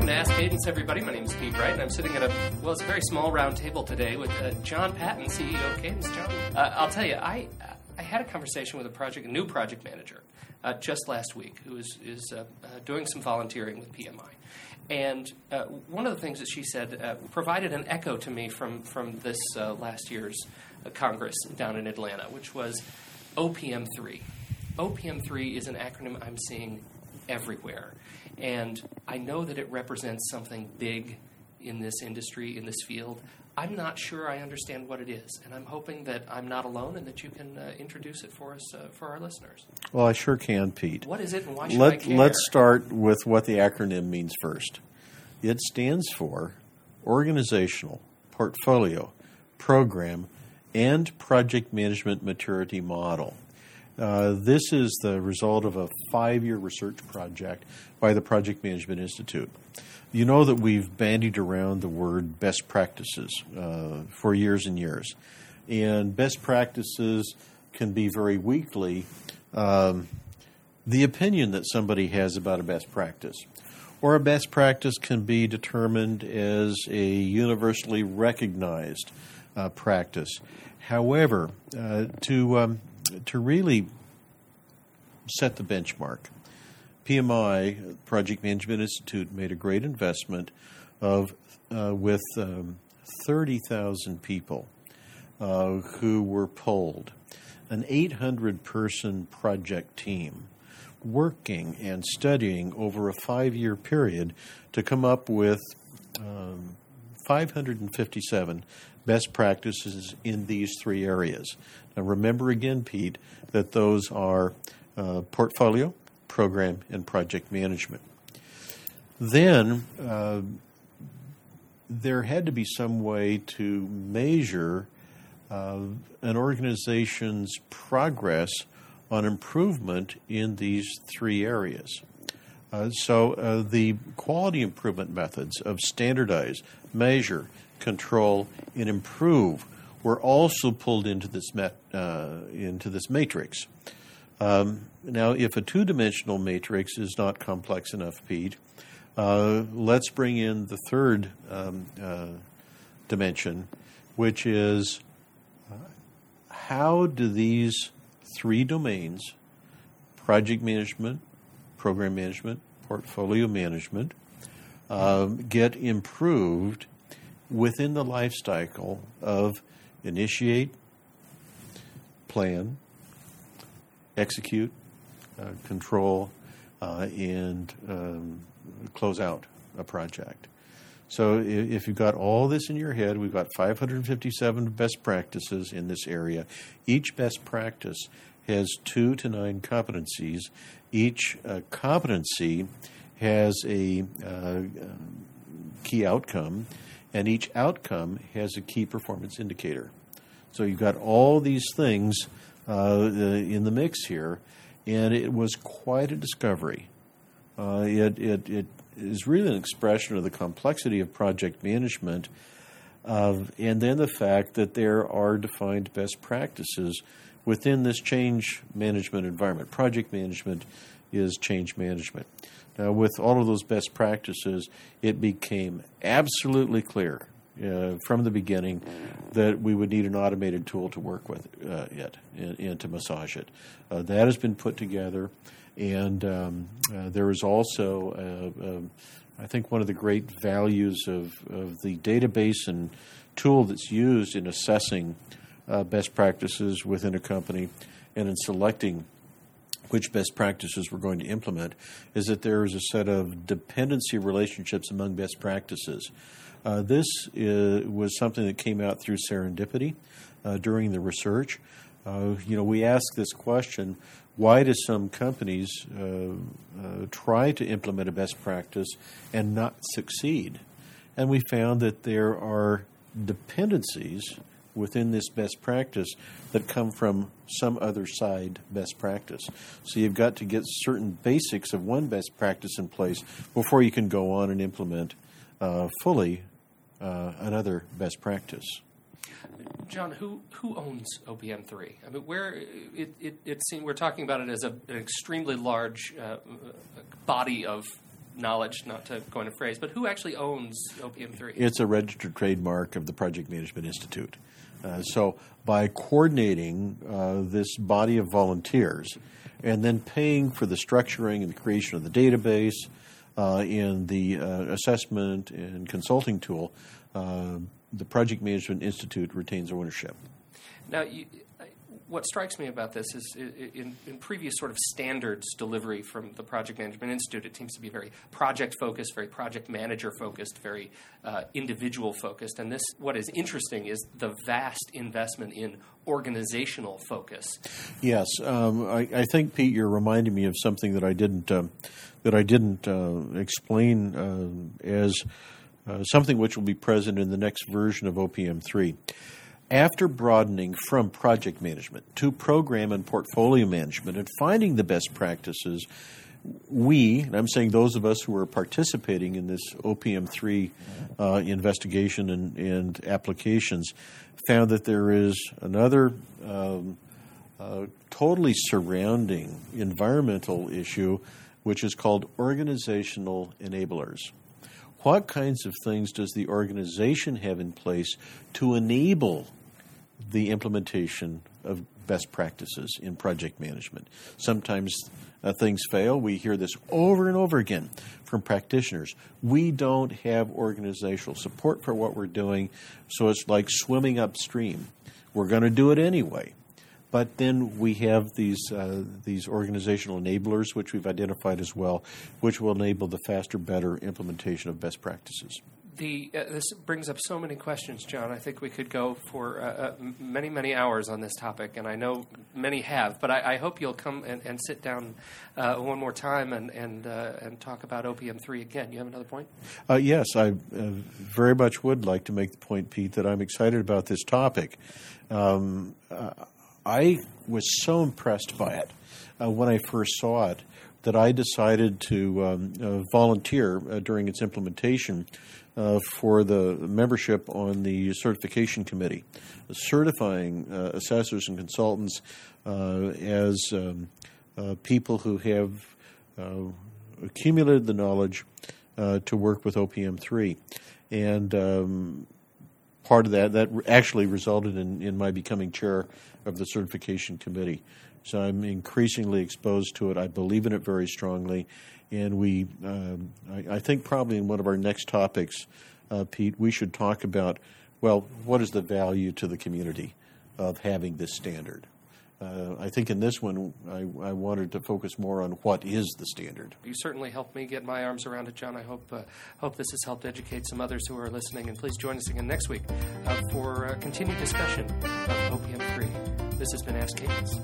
Welcome to Ask Cadence, everybody. My name is Pete Wright, and I'm sitting at a well, it's a very small round table today with uh, John Patton, CEO of Cadence. John, uh, I'll tell you, I I had a conversation with a project, a new project manager, uh, just last week, who is is uh, uh, doing some volunteering with PMI. And uh, one of the things that she said provided an echo to me from, from this last year's Congress down in Atlanta, which was OPM3. OPM3 is an acronym I'm seeing everywhere. And I know that it represents something big in this industry, in this field. I'm not sure I understand what it is, and I'm hoping that I'm not alone and that you can uh, introduce it for us, uh, for our listeners. Well, I sure can, Pete. What is it and why should Let, I care? Let's start with what the acronym means first. It stands for Organizational, Portfolio, Program, and Project Management Maturity Model. Uh, this is the result of a five year research project by the Project Management Institute. You know that we've bandied around the word best practices uh, for years and years. And best practices can be very weakly um, the opinion that somebody has about a best practice. Or a best practice can be determined as a universally recognized uh, practice. However, uh, to um, to really set the benchmark, PMI Project Management Institute made a great investment of uh, with um, thirty thousand people uh, who were polled, an eight hundred person project team working and studying over a five year period to come up with um, 557 best practices in these three areas. Now, remember again, Pete, that those are uh, portfolio, program, and project management. Then uh, there had to be some way to measure uh, an organization's progress on improvement in these three areas. Uh, so, uh, the quality improvement methods of standardize, measure, control, and improve were also pulled into this met, uh, into this matrix. Um, now, if a two-dimensional matrix is not complex enough, Pete, uh, let's bring in the third um, uh, dimension, which is uh, how do these three domains project management, program management, portfolio management um, get improved within the life cycle of initiate, plan, execute, uh, control, uh, and um, close out a project. So if you've got all this in your head, we've got 557 best practices in this area. Each best practice has two to nine competencies. Each uh, competency has a uh, key outcome, and each outcome has a key performance indicator. So you've got all these things uh, in the mix here, and it was quite a discovery. Uh, it, it, it is really an expression of the complexity of project management, and then the fact that there are defined best practices within this change management environment. Project management is change management. Now, with all of those best practices, it became absolutely clear uh, from the beginning that we would need an automated tool to work with uh, it and, and, to massage it. Uh, that has been put together, and um, uh, there is also, uh, um, I think, one of the great values of, of the database and tool that's used in assessing uh, best practices within a company and in selecting which best practices we're going to implement is that there is a set of dependency relationships among best practices. Uh, this is, was something that came out through serendipity uh, during the research. Uh, you know, we ask this question why do some companies uh, uh, try to implement a best practice and not succeed? And we found that there are dependencies within this best practice that come from some other side best practice. So you've got to get certain basics of one best practice in place before you can go on and implement uh, fully uh, another best practice. John, who who owns OPM three? I mean, where it it, it seems we're talking about it as a, an extremely large uh, body of knowledge, not to coin a phrase, but who actually owns OPM3? It's a registered trademark of the Project Management Institute. Uh, so by coordinating uh, this body of volunteers and then paying for the structuring and the creation of the database uh, and the uh, assessment and consulting tool, uh, the Project Management Institute retains ownership. Now, you, what strikes me about this is in, in, previous sort of standards delivery from the Project Management Institute, it seems to be very project focused, very project manager focused, very uh, individual focused. And this, what is interesting, is the vast investment in organizational focus. Yes, um, I, I, think Pete, you're reminding me of something that I didn't uh, that I didn't uh, explain uh, as uh, something which will be present in the next version of OPM three. After broadening from project management to program and portfolio management and finding the best practices, we, and I'm saying those of us who are participating in this OPM3 uh, investigation and, and, applications, found that there is another um, uh, totally surrounding environmental issue, which is called organizational enablers. What kinds of things does the organization have in place to enable the implementation of best practices in project management. Sometimes uh, things fail. We hear this over and over again from practitioners. We don't have organizational support for what we're doing, so it's like swimming upstream. We're going to do it anyway. But then we have these uh, these organizational enablers, which we've identified as well, which will enable the faster, better implementation of best practices the uh, this brings up so many questions, John. I think we could go for uh, uh, many, many hours on this topic, and I know many have. But I, I hope you'll come and, and sit down uh, one more time and and uh, and talk about OPM three again. You have another point? Uh, yes, I very much would like to make the point, Pete, that I'm excited about this topic. Um, I was so impressed by it when I first saw it that I decided to um, volunteer during its implementation uh, for the membership on the certification committee, certifying uh, assessors and consultants uh, as um, uh, people who have uh, accumulated the knowledge to work with OPM3. And um, part of that, that actually resulted in, in my becoming chair of the certification committee. So I'm increasingly exposed to it. I believe in it very strongly, and we, um, I, I, think probably in one of our next topics, uh, Pete, we should talk about well, what is the value to the community of having this standard? Uh, I think in this one, I, I, wanted to focus more on what is the standard. You certainly helped me get my arms around it, John. I hope uh, hope this has helped educate some others who are listening. And please join us again next week uh, for continued discussion of OPM 3. This has been Ask Cadence.